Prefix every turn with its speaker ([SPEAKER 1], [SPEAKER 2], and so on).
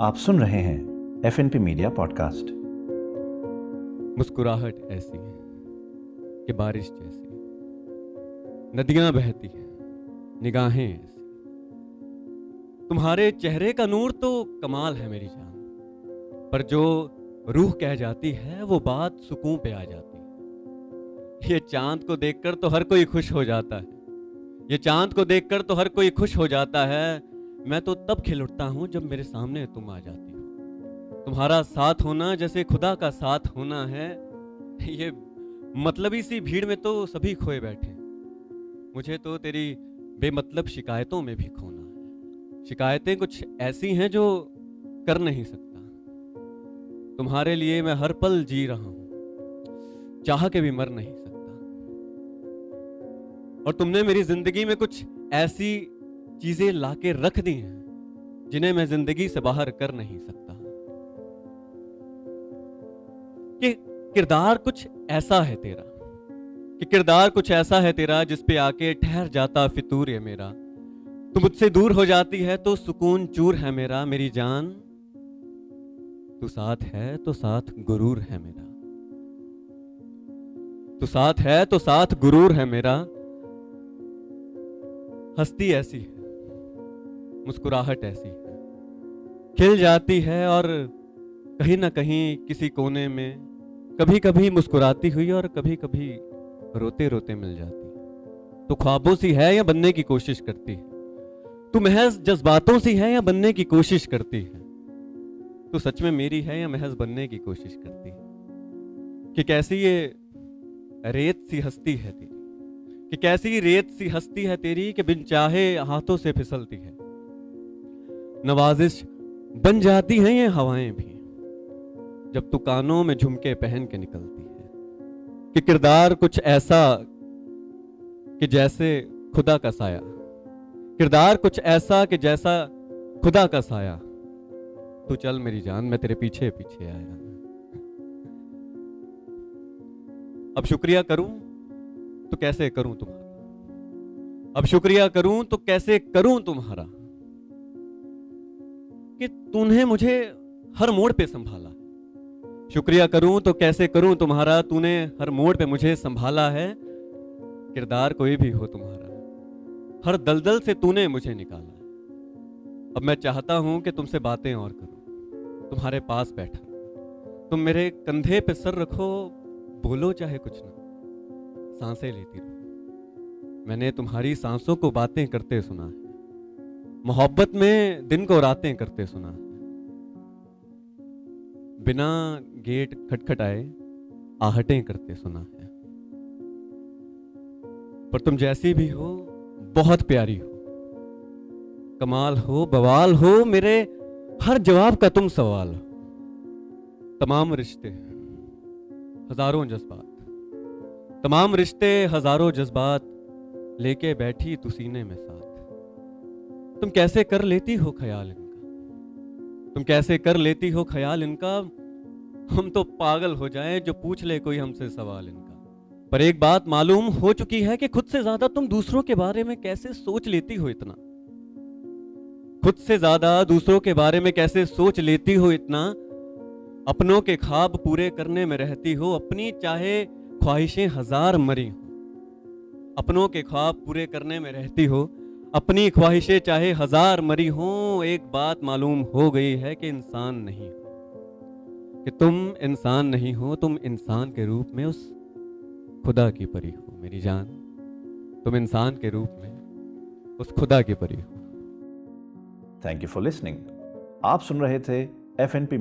[SPEAKER 1] आप सुन रहे हैं F N P media podcast
[SPEAKER 2] मुस्कुराहट ऐसी है कि बारिश जैसी नदियाँ बहती हैं, निगाहें ऐसी तुम्हारे चेहरे का नूर तो कमाल है मेरी जान। पर जो रूह कह जाती है, वो बात सुकून पे आ जाती है। ये चाँद को देखकर तो हर कोई खुश हो जाता है। ये चाँद को देखकर तो हर कोई खुश हो जाता है। मैं तो तब खिल उठता हूँ जब मेरे सामने तुम आ जाती हो। तुम्हारा साथ होना जैसे खुदा का साथ होना है, ये मतलबी सी भीड़ में तो सभी खोए बैठे। मुझे तो तेरी बेमतलब शिकायतों में भी खोना है। शिकायतें कुछ ऐसी हैं जो कर नहीं सकता। तुम्हारे लिए मैं हर पल जी रहा हूँ, चाह के भी मर नहीं सकता। और तुमने मेरी ज़िंदगी में कुछ ऐसी चीज़ें लाके रख दी हैं, जिन्हें मैं ज़िंदगी से बाहर कर नहीं सकता। कि किरदार कुछ ऐसा है तेरा, कि किरदार कुछ ऐसा है तेरा जिस पे आके ठहर जाता फितूर है मेरा। तू मुझसे दूर हो जाती है तो सुकून चूर है मेरा, मेरी जान। तू साथ है तो साथ गुरूर है मेरा। तू साथ है तो साथ गुरूर है मेरा। हस्ती ऐसी है मुस्कुराहट ऐसी। है खिल जाती है और कहीं ना कहीं किसी कोने में कभी कभी मुस्कुराती हुई और कभी कभी रोते रोते मिल जाती। तो ख्वाबों सी है या बनने की कोशिश करती है? तू महज जज्बातों सी है या बनने की कोशिश करती है? तू सच में मेरी है या महज बनने की कोशिश करती है? कि कैसी ये रेत सी हस्ती है तेरी? कि कैसी रेत सी हस्ती है तेरी कि बिन चाहे हाथों से फिसलती है? नवाजिश, बन जाती हैं ये हवाएँ भी, जब तू कानों में झुमके पहन के निकलती है। कि किरदार कुछ ऐसा, कि जैसे खुदा का साया। किरदार कुछ ऐसा, कि जैसा खुदा का साया। तू चल मेरी जान, मैं तेरे पीछे पीछे आया। अब शुक्रिया करूँ तो कैसे करूँ तुम्हारा? अब शुक्रिया करूँ तो कैसे करूँ तुम्हारा? कि तूने मुझे हर मोड़ पे संभाला। शुक्रिया करूँ तो कैसे करूँ तुम्हारा तूने हर मोड़ पे मुझे संभाला है। किरदार कोई भी हो तुम्हारा। हर दलदल से तूने मुझे निकाला। अब मैं चाहता हूँ कि तुमसे बातें और करूँ। तुम्हारे पास बैठा। तुम मेरे कंधे पे सर रखो, बोलो चाहे कुछ ना। साँसें लेती रहो। मैंने तुम्हारी सांसों को बातें करते सुना है। मोहब्बत में दिन को रातें करते सुना। बिना गेट खटखटाए आहटें करते सुना है। पर तुम जैसी भी हो, बहुत प्यारी हो। कमाल हो, बवाल हो, मेरे हर जवाब का तुम सवाल हो। तमाम रिश्ते हज़ारों जज्बात। तमाम रिश्ते हज़ारों जज्बात लेके बैठी तू सीने में साथ। तुम कैसे कर लेती हो ख्याल इनका? तुम कैसे कर लेती हो ख्याल इनका? हम तो पागल हो जाएँ जो पूछ ले कोई हमसे सवाल इनका। पर एक बात मालूम हो चुकी है कि खुद से ज़्यादा तुम दूसरों के बारे में कैसे सोच लेती हो इतना? खुद से ज़्यादा दूसरों के बारे में कैसे सोच लेती हो इतना? अपनों के ख्वाब पूरे करने में रहती हो, अपनी चाहे ख्वाहिशें हज़ार मरी हो। अपनों के ख्वाब पूरे करने में रहती हो अपनी ख्वाहिशें चाहे हज़ार मरी हों, एक बात मालूम हो गई है कि इंसान नहीं हो। कि तुम इंसान नहीं हो, तुम इंसान के रूप में उस खुदा की परी हो, मेरी जान। तुम इंसान के रूप में उस खुदा की परी हो।
[SPEAKER 1] थैंक यू फॉर लिसनिंग आप सुन रहे थे एफ़ एन पी